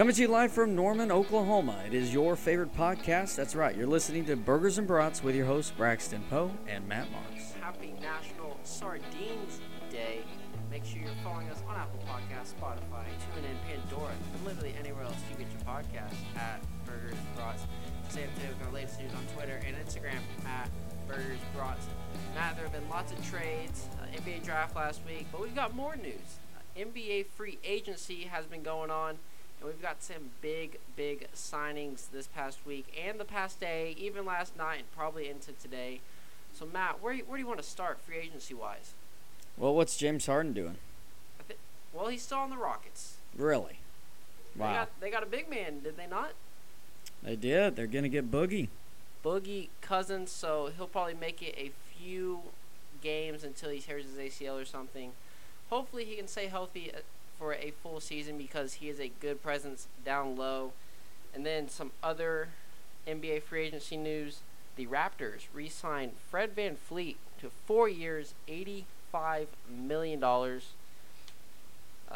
Coming to you live from Norman, Oklahoma. It is your favorite podcast. That's right. You're listening to Burgers and Brats with your hosts Braxton Poe and Matt Marks. Happy National Sardines Day. Make sure you're following us on Apple Podcasts, Spotify, TuneIn, Pandora, and literally anywhere else you get your podcast at Burgers and Brats. Stay up to date with our latest news on Twitter and Instagram at Burgers Brats. Matt, there have been lots of trades. Uh, NBA draft last week, but we've got more news. Uh, NBA free agency has been going on, and we've got some big, big signings this past week and the past day, even last night, and probably into today. So, Matt, where, where do you want to start free agency wise? Well, what's James Harden doing? I thi- well, he's still on the Rockets. Really? They Wow. got, they got a big man, did they not? They did. They're going to get Boogie. Boogie Cousins, so he'll probably make it a few games until he tears his ACL or something. Hopefully, he can stay healthy uh, for a full season because he is a good presence down low. And then some other NBA free agency news the Raptors re signed Fred VanVleet to four years, $85 million. Uh,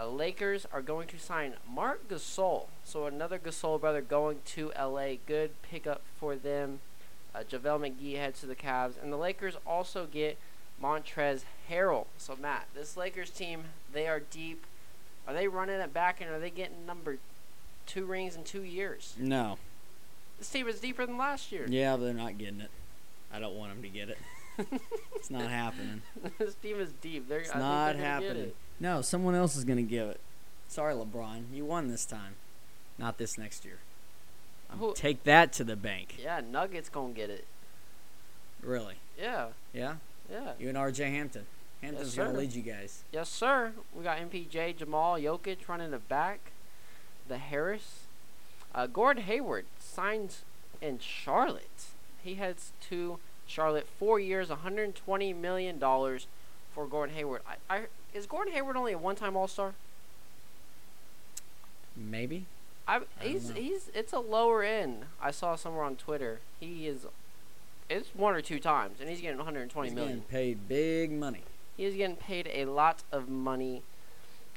Lakers are going to sign Marc Gasol. So another Gasol brother going to LA. Good pickup for them. Uh, JaVale McGee heads to the Cavs. And the Lakers also get Montrezl Harrell. So, Matt, this Lakers team, they are deep. Are they running it back and are they getting number two rings in two years? No. This team is deeper than last year. Yeah, but they're not getting it. I don't want them to get it. It's not happening. this team is deep. They're, It's I not they're gonna get happening. it. No, someone else is going to give it. Sorry, LeBron. You won this time. Not this next year. Um, Who- Take that to the bank. Yeah, Nuggets gonna get it. Really? Yeah, Yeah? yeah. You and RJ Hampton. Hampton's going sir. to lead you guys. Yes, sir. We got MPJ, Jamal, Jokic running the back. The Harris. Uh, Gordon Hayward signs in Charlotte. He heads to Charlotte. Four years, $120 million for Gordon Hayward. I, I, is Gordon Hayward only a one-time All-Star? Maybe? I, he's know. he's it's a lower end. I saw somewhere on Twitter. He is it's one or two times and he's getting 120 He's million. getting paid big money. He is getting paid a lot of money.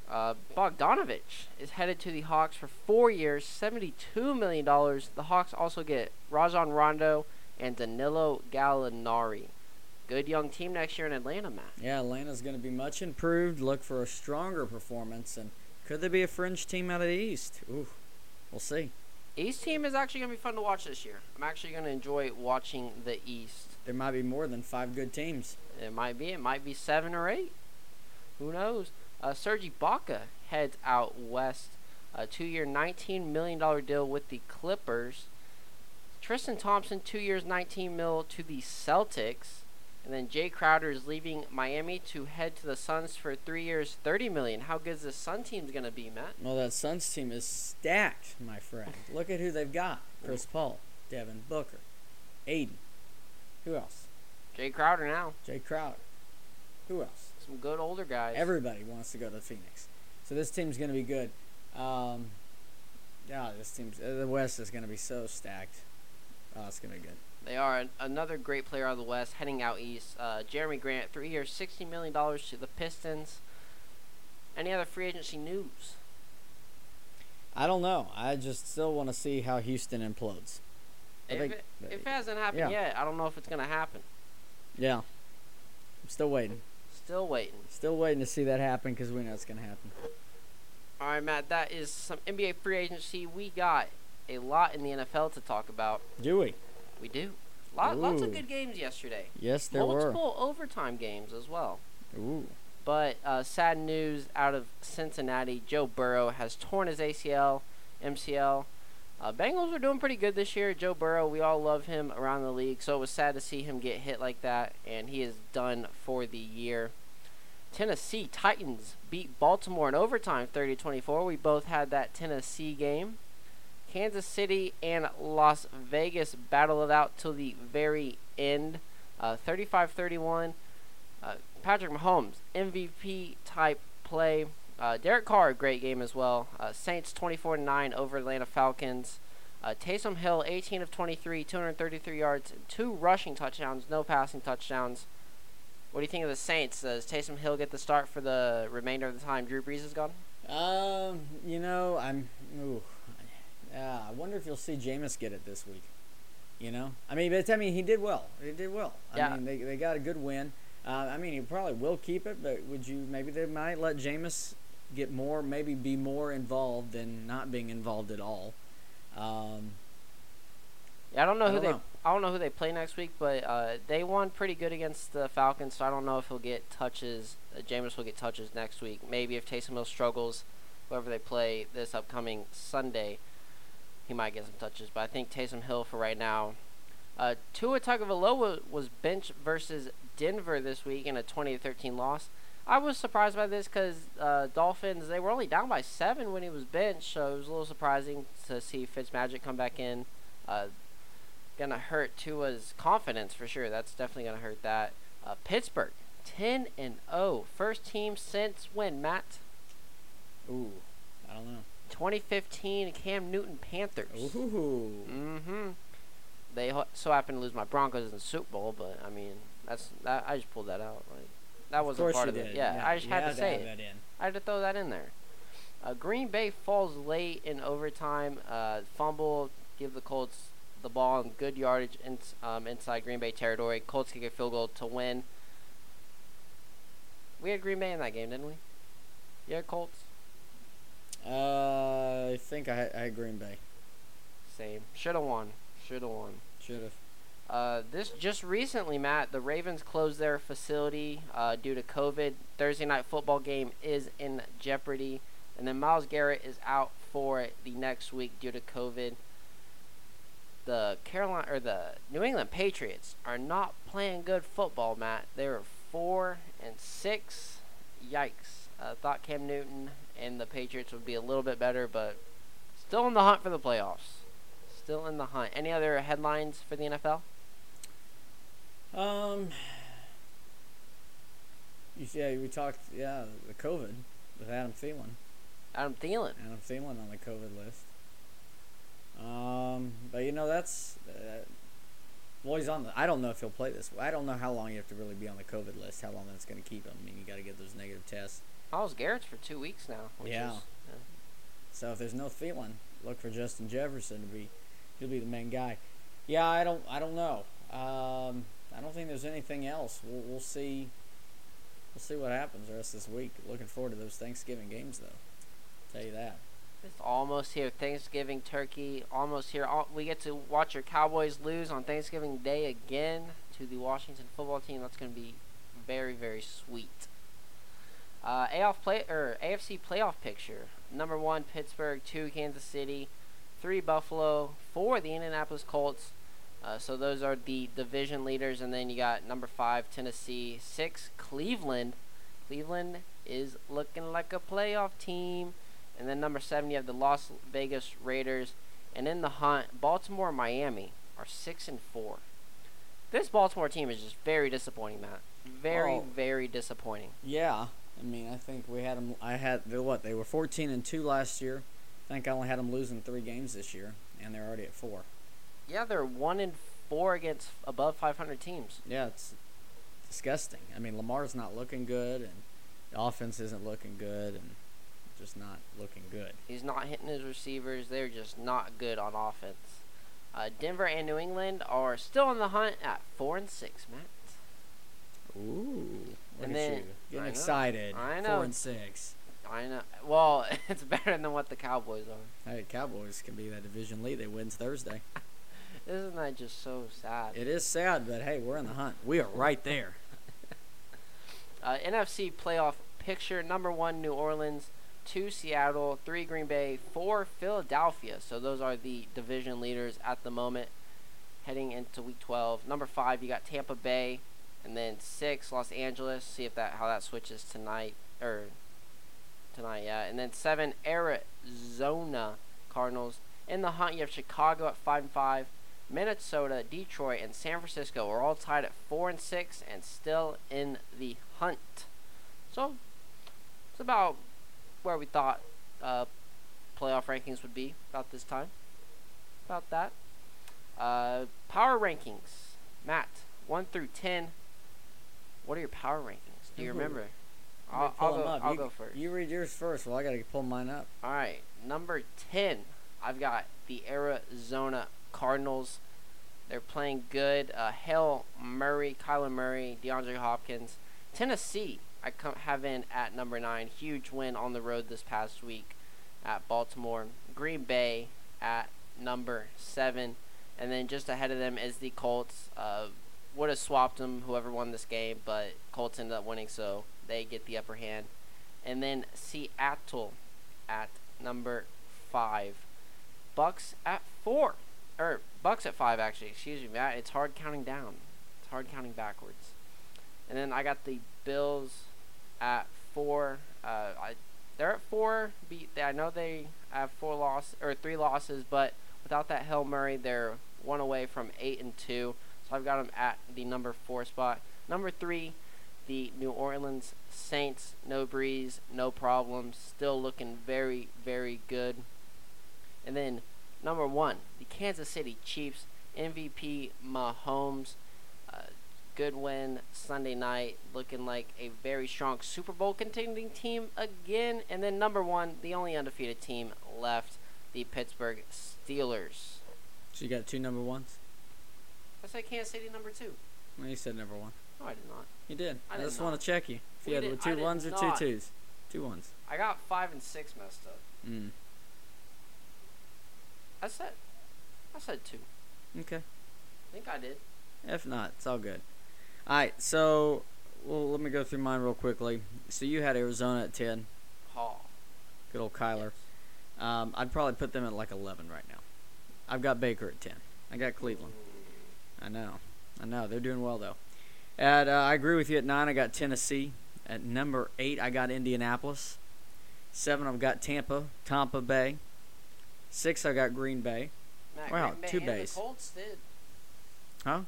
Uh, Bogdanovich is headed to the Hawks for four years, $72 million. The Hawks also get Rajon Rondo and Danilo Gallinari. Good young team next year in Atlanta, Matt. Yeah, Atlanta's going to be much improved. Look for a stronger performance. And could there be a fringe team out of the East? Ooh, we'll see. East team is actually going to be fun to watch this year. I'm actually going to enjoy watching the East. There might be more than five good teams. It might be. It might be seven or eight. Who knows? Uh, Serge Ibaka heads out west. A two-year, $19 million deal with the Clippers. Tristan Thompson, two years, 19 mil to the Celtics. And then Jae Crowder is leaving Miami to head to the Suns for three years, 30 million. How good is the Sun team's gonna be, Matt? Well, that Suns team is stacked, my friend. Look at who they've got Chris Paul, Devin Booker, Ayton. Who else? Jae Crowder now. Jae Crowder. Who else? Some good older guys. Everybody wants to go to Phoenix. So this team's going to be good. Um, yeah, this team's uh, the West is going to be so stacked. Oh, it's going to be good. They are an, another great player out of the West, heading out east. Uh, Jerami Grant, three years, sixty million dollars to the Pistons. Any other free agency news? I don't know. I just still want to see how Houston implodes. If think it, if it hasn't happened yeah. yet, I don't know if it's gonna happen. Yeah. I'm still waiting. Still waiting. Still waiting to see that happen because we know it's going to happen. All right, Matt. That is some NBA free agency. We got a lot in the NFL to talk about. Do we? We do. Lot, lots of good games yesterday. Yes, there were. Multiple overtime games as well. Ooh. But uh, sad news out of Cincinnati. Joe Burrow has torn his ACL, MCL. Uh, Bengals are doing pretty good this year. Joe Burrow, we all love him around the league, so it was sad to see him get hit like that, and he is done for the year. Tennessee Titans beat Baltimore in overtime 30 24. We both had that Tennessee game. Kansas City and Las Vegas battle it out till the very end. 35 31. Uh, Patrick Mahomes, MVP type play. Uh, Derek Carr, great game as well. Uh, Saints 24 9 over Atlanta Falcons. Uh, Taysom Hill, 18 of 23, 233 yards, two rushing touchdowns, no passing touchdowns. What do you think of the Saints? Does Taysom Hill get the start for the remainder of the time Drew Brees is gone? Um, you know, I'm. Ooh, I wonder if you'll see Jameis get it this week. You know, I mean, but I mean, he did well. He did well. I Yeah. mean, they they got a good win. Uh, I mean, he probably will keep it, but would you maybe they might let Jameis get more, maybe be more involved than not being involved at all. Um, Yeah, I don't know I who don't they know. I don't know who they play next week, but uh, they won pretty good against the Falcons, so I don't know if he'll get touches. Uh, Jameis will get touches next week. Maybe if Taysom Hill struggles, whoever they play this upcoming Sunday, he might get some touches. But I think Taysom Hill for right now. Uh, Tua Tagovailoa was bench versus Denver this week in a 20-13 loss. I was surprised by this because uh, Dolphins they were only down by seven when he was benched, so it was a little surprising to see Fitzmagic come back in. Uh, gonna hurt Tua's confidence for sure. That's definitely gonna hurt that. Uh, Pittsburgh, 10 and 0, first team since when Matt? ooh, I don't know. 2015 Cam Newton Panthers. Ooh, Mm-hmm. They ho- so happened to lose my Broncos in the Super Bowl, but I mean that's that. I just pulled that out. Like that wasn't course part of it. Yeah, I just had had to say it. that in. I had to throw that in there. Uh, Green Bay falls late in overtime. Uh, fumble, give the Colts the ball and good yardage in, um, inside Green Bay territory. Colts kick a field goal to win. We had Green Bay in that game, didn't we? Yeah, Colts. Uh, I think I had, I had Green Bay. Same. Should have won. Should have won. Should have. Uh, this just recently, Matt. The Ravens closed their facility uh, due to COVID. Thursday night football game is in jeopardy, and then Myles Garrett is out for the next week due to COVID. The Carolina or the New England Patriots are not playing good football, Matt. They were four and six. Yikes! Uh, thought Cam Newton and the Patriots would be a little bit better, but still in the hunt for the playoffs. Still in the hunt. Any other headlines for the NFL? Um, yeah, we talked, yeah, the COVID with Adam Thielen. Adam Thielen. Adam Thielen on the COVID list. Um, but you know that's uh, well, he's on the. I don't know if he'll play this. I don't know how long you have to really be on the COVID list. How long that's going to keep him. I mean, you got to get those negative tests. Myles Garrett's for two weeks now. Which Yeah. Is, So if there's no Thielen, look for Justin Jefferson to be. He'll be the main guy. Yeah, I don't. I don't know. Um, I don't think there's anything else. We'll, we'll see. We'll see what happens the rest of this week. Looking forward to those Thanksgiving games, though. Tell you that. it's almost here. Thanksgiving turkey almost here. We get to watch your Cowboys lose on Thanksgiving Day again to the Washington football team. That's going to be very very sweet. Uh, AF play or AFC playoff picture. Number one Pittsburgh, two Kansas City, three Buffalo, four the Indianapolis Colts. Uh, so those are the division leaders, and then you got number five Tennessee, six Cleveland. Cleveland is looking like a playoff team. And then number seven, you have the Las Vegas Raiders. And in the hunt, Baltimore and Miami are six and four. This Baltimore team is just very disappointing, Matt. Very, Oh. very disappointing. Yeah, I mean, I think we had them. I had what? They were 14 and two last year. I think I only had them losing three games this year, and they're already at four. Yeah, they're one and four against above 500 teams. Yeah, it's disgusting. I mean, Lamar's not looking good, and the offense isn't looking good, and just not looking good. He's not hitting his receivers. They're just not good on offense. Uh, Denver and New England are still in the hunt at four and six, Matt. Ooh, And then- you getting I excited. I know. Four and six. I know. Well, it's better than what the Cowboys are. Hey, Cowboys can be that division lead. They wins Thursday. Isn't that just so sad? It is sad, but hey, we're in the hunt. We are right there. Uh, NFC playoff picture number one, New Orleans, two, Seattle, three, Green Bay, four, Philadelphia. So those are the division leaders at the moment heading into week 12. Number five, you got Tampa Bay, and then six, Los Angeles. See if that how that switches tonight or tonight, yeah. And then seven, Arizona Cardinals. In the hunt, you have Chicago at five and five. Minnesota, Detroit, and San Francisco are all tied at four and six, and still in the hunt. So it's about where we thought uh, playoff rankings would be about this time. About that. Uh, power rankings, Matt, one through ten. What are your power rankings? Do you remember? I'll, I'll go. up. I'll you, go first. You read yours first. Well, I got to pull mine up. All right, number ten, I've got the Arizona Cardinals. They're playing good. Uh, Hail Murray, Kyler Murray, DeAndre Hopkins. Tennessee, I come, have in at number nine. Huge win on the road this past week at Baltimore. Green Bay at number seven. And then just ahead of them is the Colts. Uh, would have swapped them, whoever won this game, but Colts ended up winning, so they get the upper hand. And then Seattle at number five. Bucks at four. Or Bucks at five actually, excuse me, Matt. It's hard counting down. It's hard counting backwards. And then I got the Bills at four. Uh, I they're at four. Be, I know they have four loss or three losses, but without that Hill Murray, they're one away from eight and two. So I've got them at the number four spot. Number three, the New Orleans Saints. No Brees, no problems. Still looking very, very good. And then number one, the Kansas City Chiefs. MVP Mahomes. Uh, good win Sunday night. Looking like a very strong Super Bowl contending team again. And then number one, the only undefeated team left, the Pittsburgh Steelers. So you got two number ones? I said Kansas City number two. Well, you said number one. No, I did not. You did. I I, did just want to check you. If We you had did- two ones or not. two twos. Two ones. I got five and six messed up. Mm. I said, I said two. Okay. I think I did. If not, it's all good. All right. So, well, let me go through mine real quickly. So you had Arizona at ten. Hall. Good old Kyler. Um, I'd probably put them at like eleven right now. I've got Baker at ten. I got Cleveland. I know. I know. They're doing well though. At uh, I agree with you at nine. I got Tennessee. At number eight, I got Indianapolis. Seven, I've got Tampa, Tampa Bay. Six, I got Green Bay. Wow, Green Bay two bays. Colts did. Huh?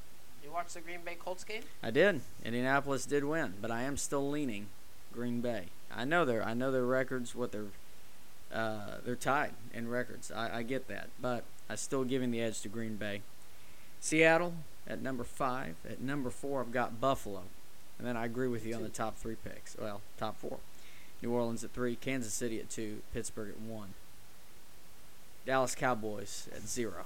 You watched the Green Bay Colts game? I did. Indianapolis did win, but I am still leaning Green Bay. I know their I know their records, what they're uh, they're tied in records. I, I get that, but I'm still giving the edge to Green Bay. Seattle at number five. At number four, I've got Buffalo, and then I agree with you on the top three picks. Well, top four. New Orleans at three, Kansas City at two, Pittsburgh at one. Dallas Cowboys at zero.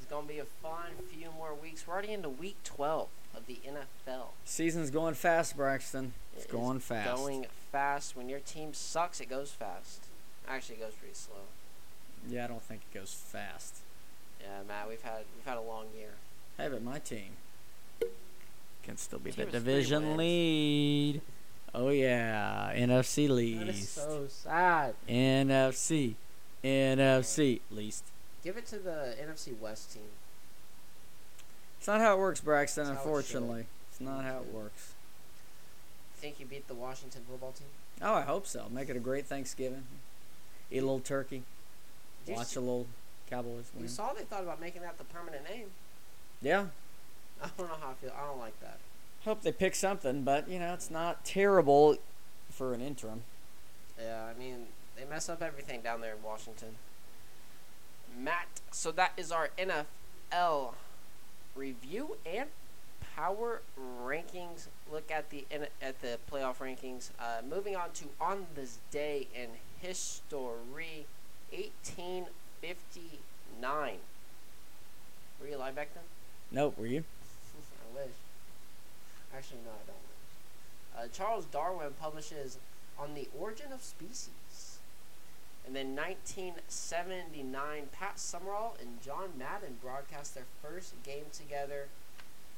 It's gonna be a fun few more weeks. We're already into week 12 of the NFL. Season's going fast, Braxton. It's It is going fast. Going fast. When your team sucks, it goes fast. Actually, it goes pretty slow. Yeah, I don't think it goes fast. Yeah, Matt, we've had we've had a long year. Hey, but my team can still be the division lead. Oh yeah, NFC least. sad. NFC, NFC at least. Give it to the NFC West team. It's not how it works, Braxton. It's how it unfortunately, it's not how it mm-hmm. works. Think you beat the Washington football team? Oh, I hope so. Make it a great Thanksgiving. Eat a little turkey. Did Watch a little Cowboys You saw they thought about making that the permanent name. Yeah, I don't know how I feel. I don't like that. hope they pick something, but you know it's not terrible for an interim. Yeah, I mean, they mess up everything down there in Washington. Matt, so that is our NFL review and power rankings. Look at the at the playoff rankings. Uh, moving on to on this day in history, 1859. Were you alive back then? Nope, were you? I wish. Actually, no, I don't wish. Uh, Charles Darwin publishes On the Origin of Species. And then 1979, Pat Summerall and John Madden broadcast their first game together.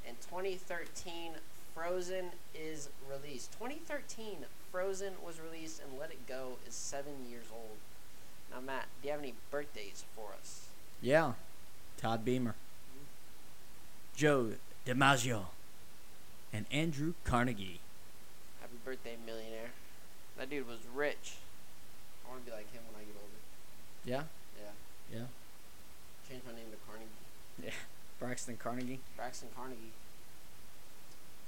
In 2013, Frozen is released. 2013, Frozen was released, and Let It Go is seven years old. Now, Matt, do you have any birthdays for us? Yeah. Todd Beamer. Mm-hmm. Joe DiMaggio. And Andrew Carnegie. Happy birthday, millionaire. That dude was rich. I want to be like him when I get older. Yeah? Yeah. Yeah. Change my name to Carnegie. Yeah, Braxton Carnegie. Braxton Carnegie.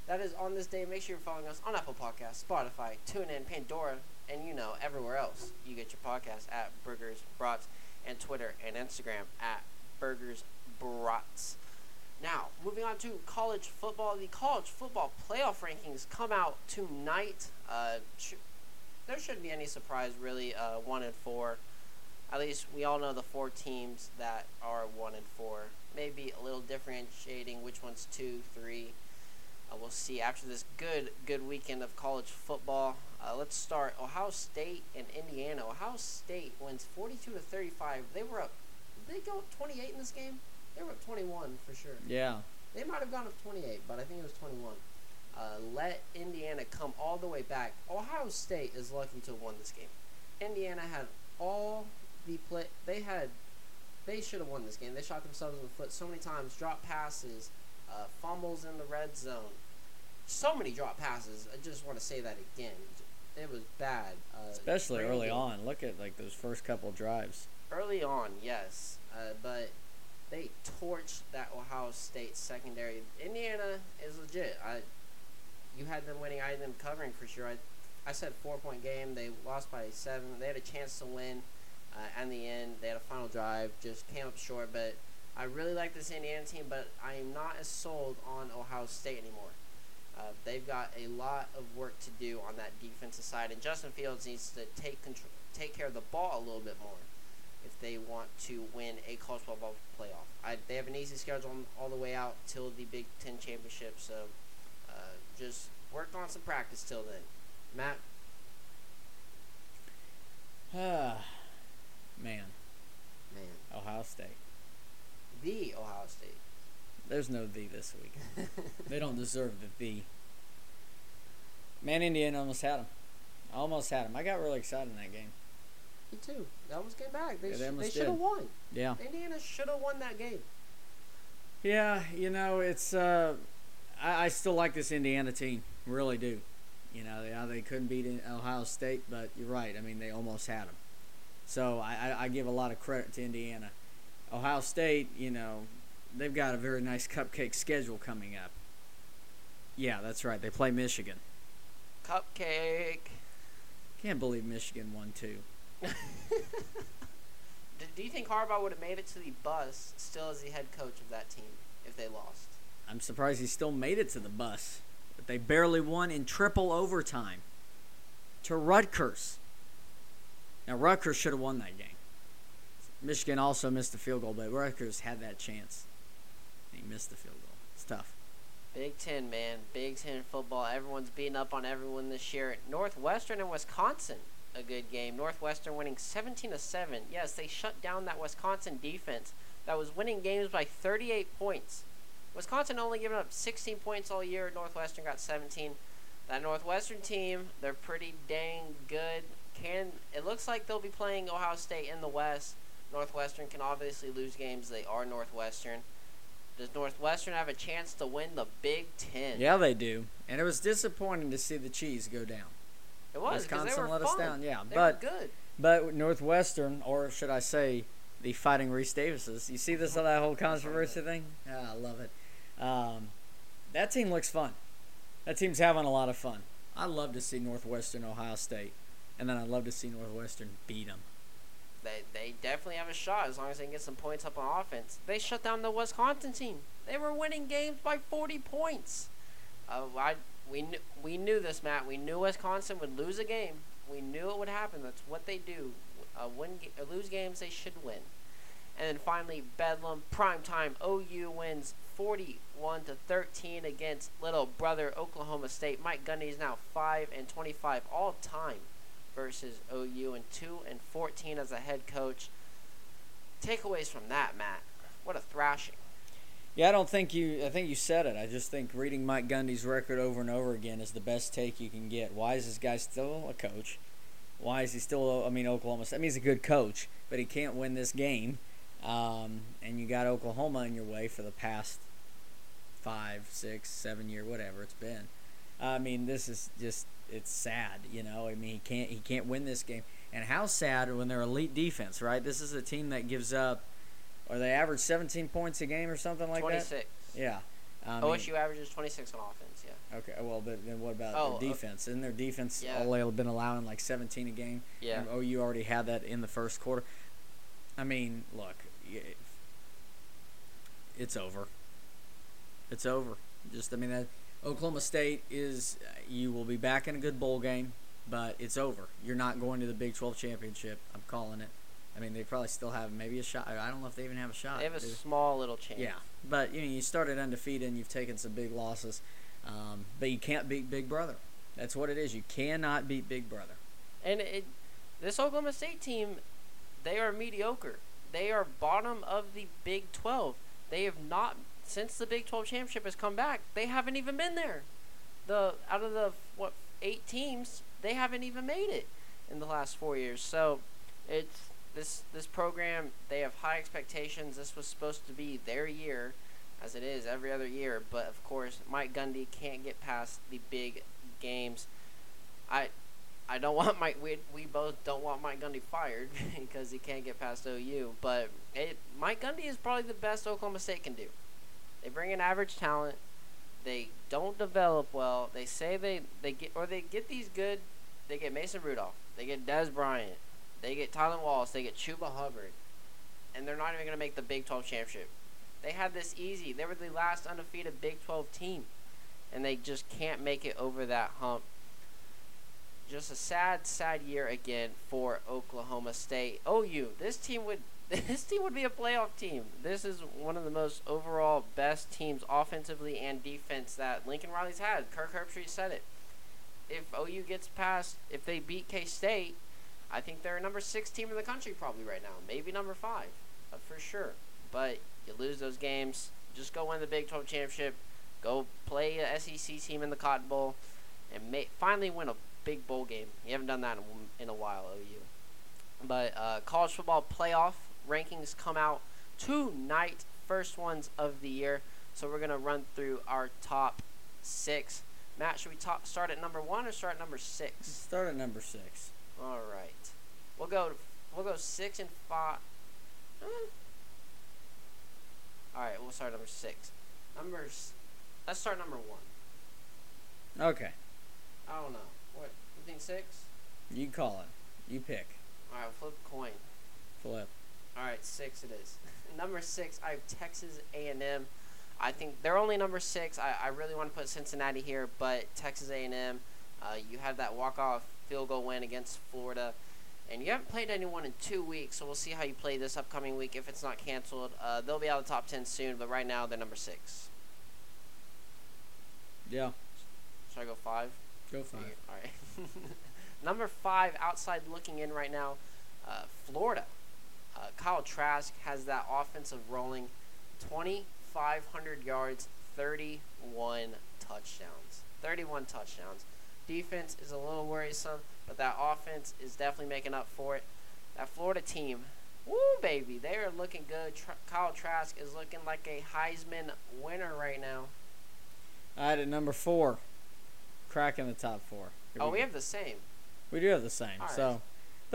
That is on this day. Make sure you're following us on Apple Podcasts, Spotify, TuneIn, Pandora, and you know everywhere else you get your podcast at Burgers Brats, and Twitter and Instagram at Burgers Brats. Now, moving on to college football. The college football playoff rankings come out tonight. Uh, sh- there shouldn't be any surprise, really. Uh, one and four. At least we all know the four teams that are one and four. Maybe a little differentiating which one's two, three. Uh, we'll see after this good, good weekend of college football. Uh, let's start Ohio State and Indiana. Ohio State wins 42 to 35. They were up. Did they go up 28 in this game? They were up 21 for sure. Yeah. They might have gone up 28, but I think it was 21. Uh, let Indiana come all the way back. Ohio State is lucky to have won this game. Indiana had all the play. They had. They should have won this game. They shot themselves in the foot so many times. Drop passes, uh, fumbles in the red zone. So many drop passes. I just want to say that again. It was bad. Uh, Especially early on. Look at like those first couple drives. Early on, yes, uh, but they torched that Ohio State secondary. Indiana is legit. I, you had them winning. I had them covering for sure. I, I said four point game. They lost by seven. They had a chance to win. Uh, in the end, they had a final drive, just came up short. But I really like this Indiana team, but I am not as sold on Ohio State anymore. Uh, they've got a lot of work to do on that defensive side, and Justin Fields needs to take control, take care of the ball a little bit more if they want to win a college football playoff. I, they have an easy schedule all the way out till the Big Ten championship, so uh, just work on some practice till then. Matt, man. man, Ohio State. the Ohio State. There's no the this week. they don't deserve the the. Man, Indiana almost had them. Almost had them. I got really excited in that game. Me too. That was getting back. They, Yeah, they sh- they should have won. Yeah. Indiana should have won that game. Yeah, you know, it's uh, I, I still like this Indiana team, really do. You know, yeah, they couldn't beat Ohio State, but you're right. I mean, they almost had them. So I, I, I give a lot of credit to Indiana. Ohio State, you know, they've got a very nice cupcake schedule coming up. Yeah, that's right. They play Michigan. Cupcake. Can't believe Michigan won too. Do, do you think Harbaugh would have made it to the bus still as the head coach of that team if they lost? I'm surprised he still made it to the bus. But they barely won in triple overtime to Rutgers. Now, Rutgers should have won that game. Michigan also missed the field goal, but Rutgers had that chance. He missed the field goal. It's tough. Big Ten, man. Big Ten football. Everyone's beating up on everyone this year. Northwestern and Wisconsin, a good game. Northwestern winning 17 to 7. Yes, they shut down that Wisconsin defense that was winning games by 38 points. Wisconsin only given up 16 points all year. Northwestern got 17. That Northwestern team, they're pretty dang good. Can it looks like they'll be playing Ohio State in the West. Northwestern can obviously lose games. They are Northwestern. Does Northwestern have a chance to win the Big Ten? Yeah, they do. And it was disappointing to see the cheese go down. it was Wisconsin let fun. us down, yeah. They but good. But Northwestern, or should I say, the Fighting Rece Davises. You see this that whole controversy thing? Yeah, I love it. Um, that team looks fun. That team's having a lot of fun. I'd love to see Northwestern Ohio State, and then I'd love to see Northwestern beat them. They they definitely have a shot as long as they can get some points up on offense. They shut down the Wisconsin team. They were winning games by 40 points. Uh, I we we knew this, Matt. We knew Wisconsin would lose a game. We knew it would happen. That's what they do. Uh, win lose games they should win. And then finally, Bedlam primetime. OU wins 41 to 13 against little brother Oklahoma State. Mike Gundy is now 5 and 25 all time versus OU and 2 and 14 as a head coach. Takeaways from that, Matt. What a thrashing. Yeah, I don't think you. I think you said it. I just think reading Mike Gundy's record over and over again is the best take you can get. Why is this guy still a coach? Why is he still? I mean, Oklahoma. State- I mean, he's a good coach, but he can't win this game. Um, and you got Oklahoma in your way for the past five, six, seven year, whatever it's been. I mean, this is just it's sad, you know. I mean, he can't he can't win this game. And how sad when they're elite defense, right? This is a team that gives up, or they average 17 points a game or something like that. 26. Yeah. I mean, OSU averages 26 on offense, yeah. Okay. Well, but then what about Oh, their uh, defense? Isn't their defense yeah. only been allowing like 17 a game? Yeah. And OU already had that in the first quarter. I mean, look, it's over. It's over. Just, I mean, that Oklahoma State is. You will be back in a good bowl game, but it's over. You're not going to the Big 12 championship. I'm calling it. I mean, they probably still have maybe a shot. I don't know if they even have a shot. They have a small little chance. yeah, but you know, you started undefeated and you've taken some big losses, um, but you can't beat Big Brother. That's what it is. You cannot beat Big Brother. And it, this Oklahoma State team, they are mediocre. They are bottom of the Big 12. They have not since the Big 12 championship has come back. They haven't even been there. The out of the what eight teams, they haven't even made it in the last four years. So, it's this this program. They have high expectations. This was supposed to be their year, as it is every other year. But of course, Mike Gundy can't get past the big games. I I don't want Mike. We, we both don't want Mike Gundy fired because he can't get past OU. But it, Mike Gundy is probably the best Oklahoma State can do. They bring in average talent. They don't develop well. They say they, they get or they get these good. They get Mason Rudolph. They get Dez Bryant. They get Tylan Wallace. They get Chuba Hubbard, and they're not even gonna make the Big 12 championship. They had this easy. They were the last undefeated Big 12 team, and they just can't make it over that hump just a sad, sad year again for Oklahoma State. OU, this team would this team would be a playoff team. This is one of the most overall best teams offensively and defense that Lincoln Riley's had. Kirk Herbstreit said it. If OU gets past, if they beat K State, I think they're a number six team in the country probably right now. Maybe number five, uh, for sure. But you lose those games, just go win the Big 12 championship, go play a SEC team in the Cotton Bowl, and may, finally win a big bowl game. You haven't done that in, in a while, OU. But uh, college football playoff rankings come out tonight, first ones of the year. So we're gonna run through our top six. Matt, should we talk, start at number one or start at number six? Start at number six. All right, we'll go. We'll go six and five. All right, we'll start number six. Numbers. Let's start number one. Okay, I don't know. What you think? Six. you call it. You pick. All right, flip coin. Flip. All right, six it is. number six, I have Texas A&M. I think they're only number six. I, I really want to put Cincinnati here, but Texas A&M. Uh, you had that walk-off field goal win against Florida, and you haven't played anyone in two weeks. So we'll see how you play this upcoming week if it's not canceled. Uh, they'll be out of the top ten soon, but right now they're number six. Yeah, Should I go five? go five. All right. Number five, outside looking in right now, uh, Florida. Uh, Kyle Trask has that offensive rolling, 2,500 yards, 31 touchdowns. 31 touchdowns. Defense is a little worrisome, but that offense is definitely making up for it. That Florida team, woo baby, they are looking good. Tra- Kyle Trask is looking like a Heisman winner right now. I had at number four, cracking the top four. Here Oh, we we have the same. we do have the same. All right. So,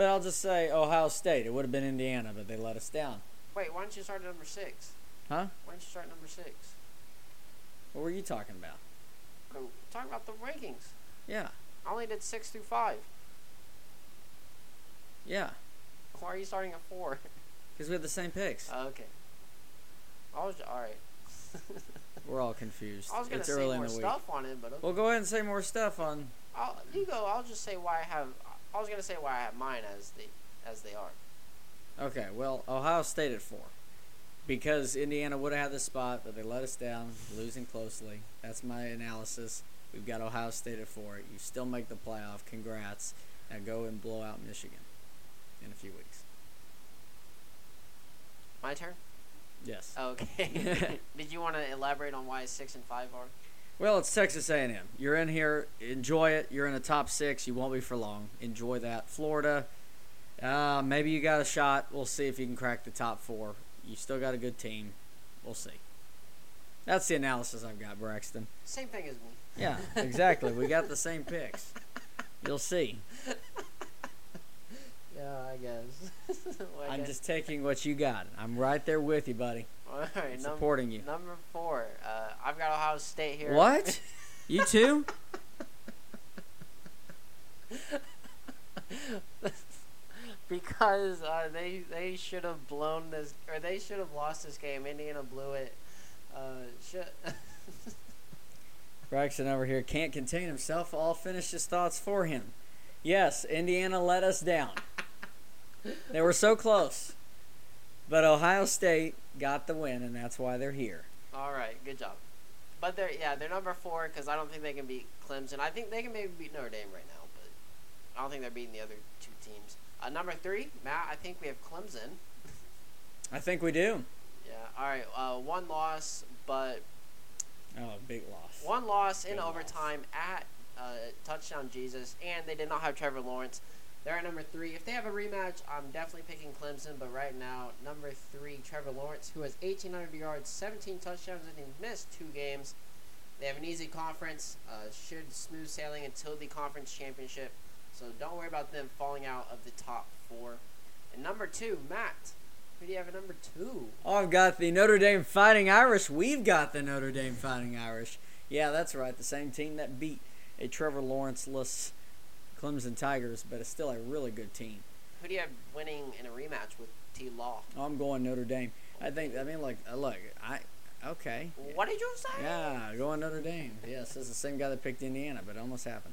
but I'll just say Ohio State. It would have been Indiana, but they let us down. Wait, why don't you start at number six? Huh? Why don't you start at number six? What were you talking about? Oh, talking about the rankings. Yeah, I only did six through five. yeah, Why are you starting at four? because we have the same picks. Oh, okay. I was all right. We're all confused. I was gonna it's say early more in the week. stuff on it, but okay. Well, go ahead and say more stuff on. I'll, you go. I'll just say why I have. I was gonna say why I have mine as the as they are. Okay, well, Ohio State at four. Because Indiana would have had the spot, but they let us down, losing closely. That's my analysis. We've got Ohio State at four. You still make the playoff. Congrats. Now go and blow out Michigan in a few weeks. My turn. Yes. Okay. Did you want to elaborate on why six and five are? Well, it's Texas A&M. You're in here. Enjoy it. You're in the top six. You won't be for long. Enjoy that. Florida. Uh, maybe you got a shot. We'll see if you can crack the top four. You still got a good team. We'll see. That's the analysis I've got, Braxton. Same thing as me. Yeah, exactly. we got the same picks. You'll see. Yeah, I guess. Well, I I'm guess- just taking what you got. I'm right there with you, buddy. All right. I'm Num- supporting you. number four. Uh, I've got Ohio State here. What? You too? because uh, they they should have blown this or they should have lost this game. Indiana blew it. Uh, should Braxton over here can't contain himself. I'll finish his thoughts for him. Yes, Indiana let us down. They were so close. But Ohio State got the win, and that's why they're here. All right, good job. But they're yeah they're number four because I don't think they can beat Clemson. I think they can maybe beat Notre Dame right now, but I don't think they're beating the other two teams. Uh, number three, Matt. I think we have Clemson. I think we do. Yeah. All right. Uh, one loss, but Oh, big loss. one loss in Big loss. overtime at uh, touchdown Jesus, and they did not have Trevor Lawrence. They're at number three. If they have a rematch, I'm definitely picking Clemson. But right now, number three, Trevor Lawrence, who has 1,800 yards, 17 touchdowns, and he missed two games. They have an easy conference. Uh, should smooth sailing until the conference championship. So don't worry about them falling out of the top four. And number two, Matt. Who do you have at number two? Oh, I've got the Notre Dame Fighting Irish. We've got the Notre Dame Fighting Irish. Yeah, that's right. The same team that beat a Trevor Lawrence-less Clemson Tigers, but it's still a really good team. Who do you have winning in a rematch with T. Law? Oh, I'm going Notre Dame. I think. I mean, like, uh, look, I. Okay. What did you say? Yeah, going Notre Dame. Yes, it's the same guy that picked Indiana, but it almost happened.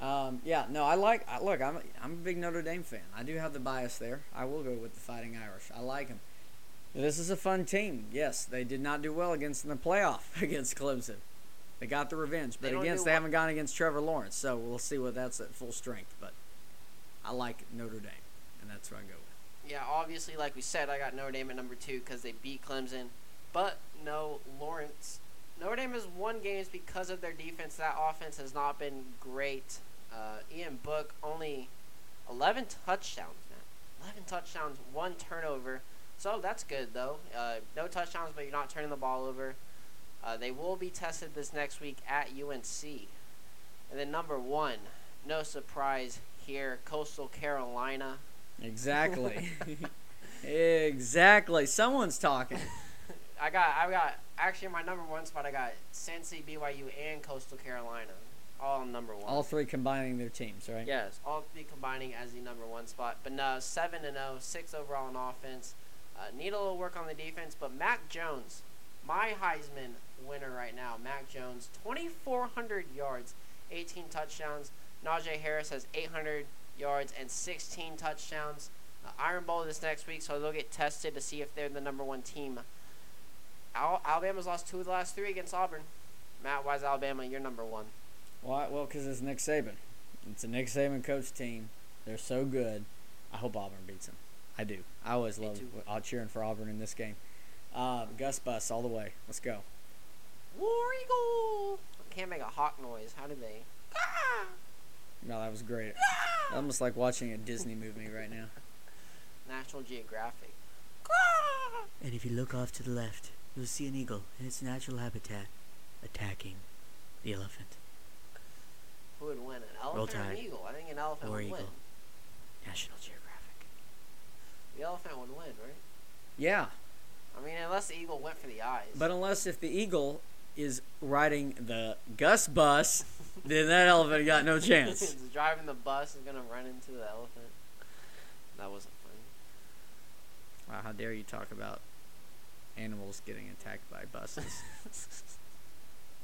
Um, yeah, no, I like. I, look, I'm a, I'm a big Notre Dame fan. I do have the bias there. I will go with the Fighting Irish. I like them. This is a fun team. Yes, they did not do well against in the playoff against Clemson. They got the revenge, but don't against they haven't gone against Trevor Lawrence. So we'll see what that's at full strength. But I like Notre Dame, and that's where I go with. Yeah, obviously, like we said, I got Notre Dame at number two because they beat Clemson, but no Lawrence. Notre Dame has won games because of their defense. That offense has not been great. Uh, Ian Book only 11 touchdowns, man. 11 touchdowns, one turnover. So that's good though. Uh, no touchdowns, but you're not turning the ball over. Uh, they will be tested this next week at UNC. And then number one, no surprise here, Coastal Carolina. Exactly. exactly. Someone's talking. I got, I got, actually my number one spot, I got Cincy, BYU, and Coastal Carolina, all number one. All three combining their teams, right? yes, all three combining as the number one spot. But no, seven and 0, six overall in offense. Uh, need a little work on the defense, but Mac Jones, my Heisman winner right now, Mac Jones, 2,400 yards, 18 touchdowns. Najee Harris has 800 yards and 16 touchdowns. Uh, Iron Bowl this next week, so they'll get tested to see if they're the number one team. Al- Alabama's lost two of the last three against Auburn. Matt, why is Alabama your number one? Why? Well, because it's Nick Saban. It's a Nick Saban coach team. They're so good. I hope Auburn beats them. I do. I always Me love uh, cheering for Auburn in this game. Uh, Gus Bus all the way. Let's go. War Eagle! I can't make a hawk noise. How did they? Ah! No, that was great. Almost like watching a Disney movie right now. National Geographic. Ah! And if you look off to the left, you'll see an eagle in its natural habitat attacking the elephant. Who would win, an Roll elephant or an eagle? I think an elephant Or would eagle. win. National Geographic. The elephant would win, right? Yeah, I mean, unless the eagle went for the eyes. but unless if the eagle is riding the Gus Bus, then that elephant got no chance. Driving the bus is gonna run into the elephant. That wasn't funny. Wow, how dare you talk about animals getting attacked by buses,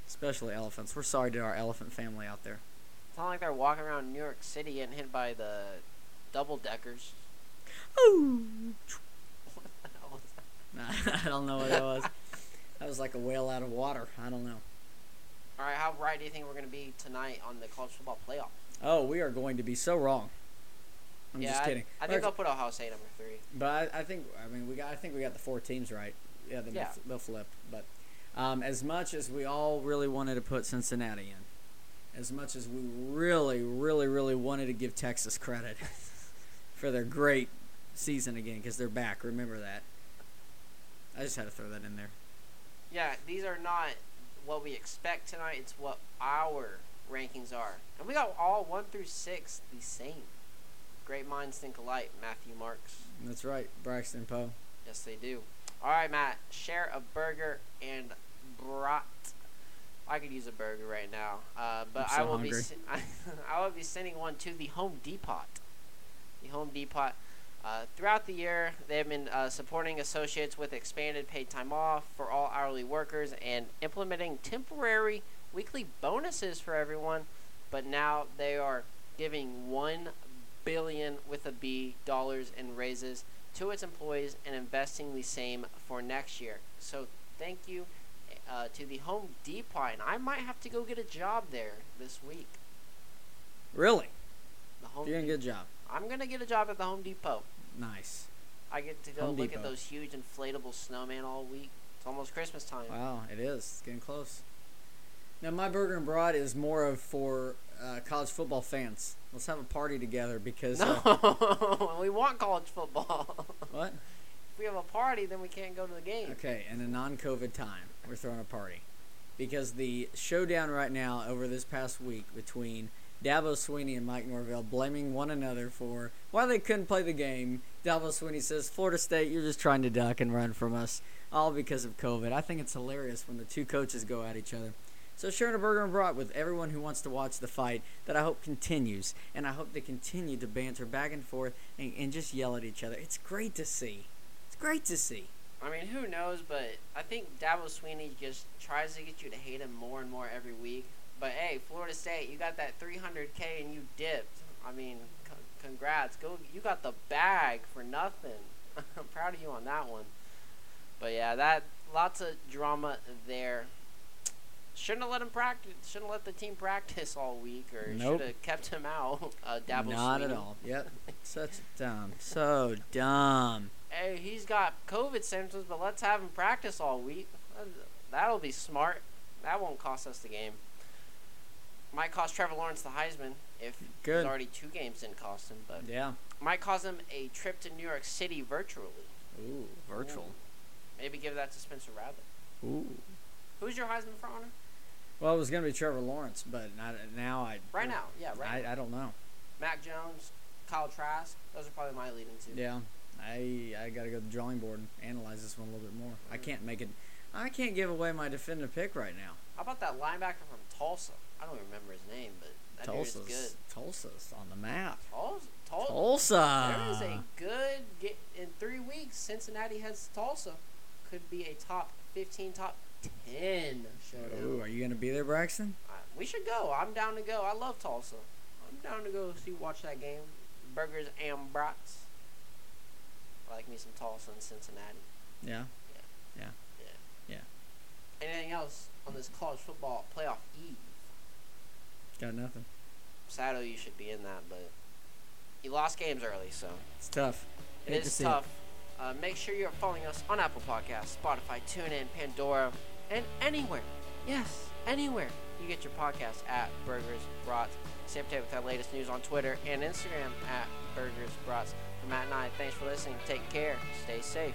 especially elephants. We're sorry to our elephant family out there. It's not like they're walking around New York City getting hit by the double deckers. What the hell was that? I don't know what that was. That was like a whale out of water. I don't know. All right, how right do you think we're gonna be tonight on the college football playoff? Oh, we are going to be so wrong. I'm yeah, just I- kidding. I, think I'll put Ohio State number three. But I, I think I mean we got I think we got the four teams right. Yeah, they Yeah. they'll flip. But um, as much as we all really wanted to put Cincinnati in, as much as we really, really, really wanted to give Texas credit for their great season again because they're back. Remember that. I just had to throw that in there. Yeah, these are not what we expect tonight. It's what our rankings are, and we got all one through six the same. Great minds think alike. Matthew Marks. That's right, Braxton Poe. Yes, they do. All right, Matt. Share a burger and brat. I could use a burger right now, uh, but I'm I so will be hungry. sen- I will be sending one to the Home Depot. The Home Depot. Uh, throughout the year, they have been uh, supporting associates with expanded paid time off for all hourly workers and implementing temporary weekly bonuses for everyone. But now they are giving one billion with a B dollars in raises to its employees and investing the same for next year. So thank you uh, to the Home Depot, and I might have to go get a job there this week. Really? The Home You're doing a Depot. good job. I'm gonna get a job at the Home Depot. Nice. I get to go Home look Depot. at those huge inflatable snowmen all week. It's almost Christmas time. Wow, it is. It's getting close. Now, my burger and broad is more of for uh, college football fans. Let's have a party together because. Uh, No, we want college football. what? if we have a party, then we can't go to the game. Okay, in a non-COVID time, we're throwing a party because the showdown right now over this past week between Dabo Swinney and Mike Norvell blaming one another for why they couldn't play the game. Dabo Swinney says, "Florida State, you're just trying to duck and run from us, all because of COVID." I think it's hilarious when the two coaches go at each other. So burger and brat with everyone who wants to watch the fight that I hope continues, and I hope they continue to banter back and forth and, and just yell at each other. It's great to see. It's great to see. I mean, who knows? But I think Dabo Swinney just tries to get you to hate him more and more every week. But hey, Florida State, you got that 300k and you dipped. I mean, c- congrats. Go, you got the bag for nothing. I'm proud of you on that one. But yeah, that lots of drama there. Shouldn't have let him practice. Shouldn't let the team practice all week, or Nope. should have kept him out. Uh, Dabo Not Swinney. at all. Yep. Such dumb. So dumb. Hey, he's got COVID symptoms, but let's have him practice all week. That'll be smart. That won't cost us the game. Might cost Trevor Lawrence the Heisman if Good. he's already two games didn't cost him, but Yeah. might cost him a trip to New York City virtually. Ooh, virtual. Maybe give that to Spencer Rattler. Ooh. Who's your Heisman for honor? Well, it was gonna be Trevor Lawrence, but not, now I. Right now, yeah, right. now. I, I don't know. Mac Jones, Kyle Trask. Those are probably my leading two. Yeah. I I gotta go to the drawing board and analyze this one a little bit more. I Mm. can't make it. I can't give away my definitive pick right now. How about that linebacker from Tulsa? I don't even remember his name, but that dude Tulsa's is good. Tulsa's on the map. Tulsa. Tulsa. Tulsa. There is a good get in three weeks. Cincinnati has Tulsa. Could be a top fifteen, top ten showdown. Ooh, are you gonna be there, Braxton? Uh, we should go. I'm down to go. I love Tulsa. I'm down to go see watch that game. Burgers and brats. I like me some Tulsa and Cincinnati. Yeah. Yeah. Yeah. Yeah. yeah. Anything else on this college football playoff eve? Got nothing. Sato, you should be in that, but you lost games early, so It's tough. It Hate is see tough. Uh, make sure you're following us on Apple Podcasts, Spotify, TuneIn, Pandora, and anywhere. Yes, anywhere you get your podcast at Burgers Brats. Stay up to date with our latest news on Twitter and Instagram at Burgers Brats. For Matt and I, thanks for listening. Take care. Stay safe.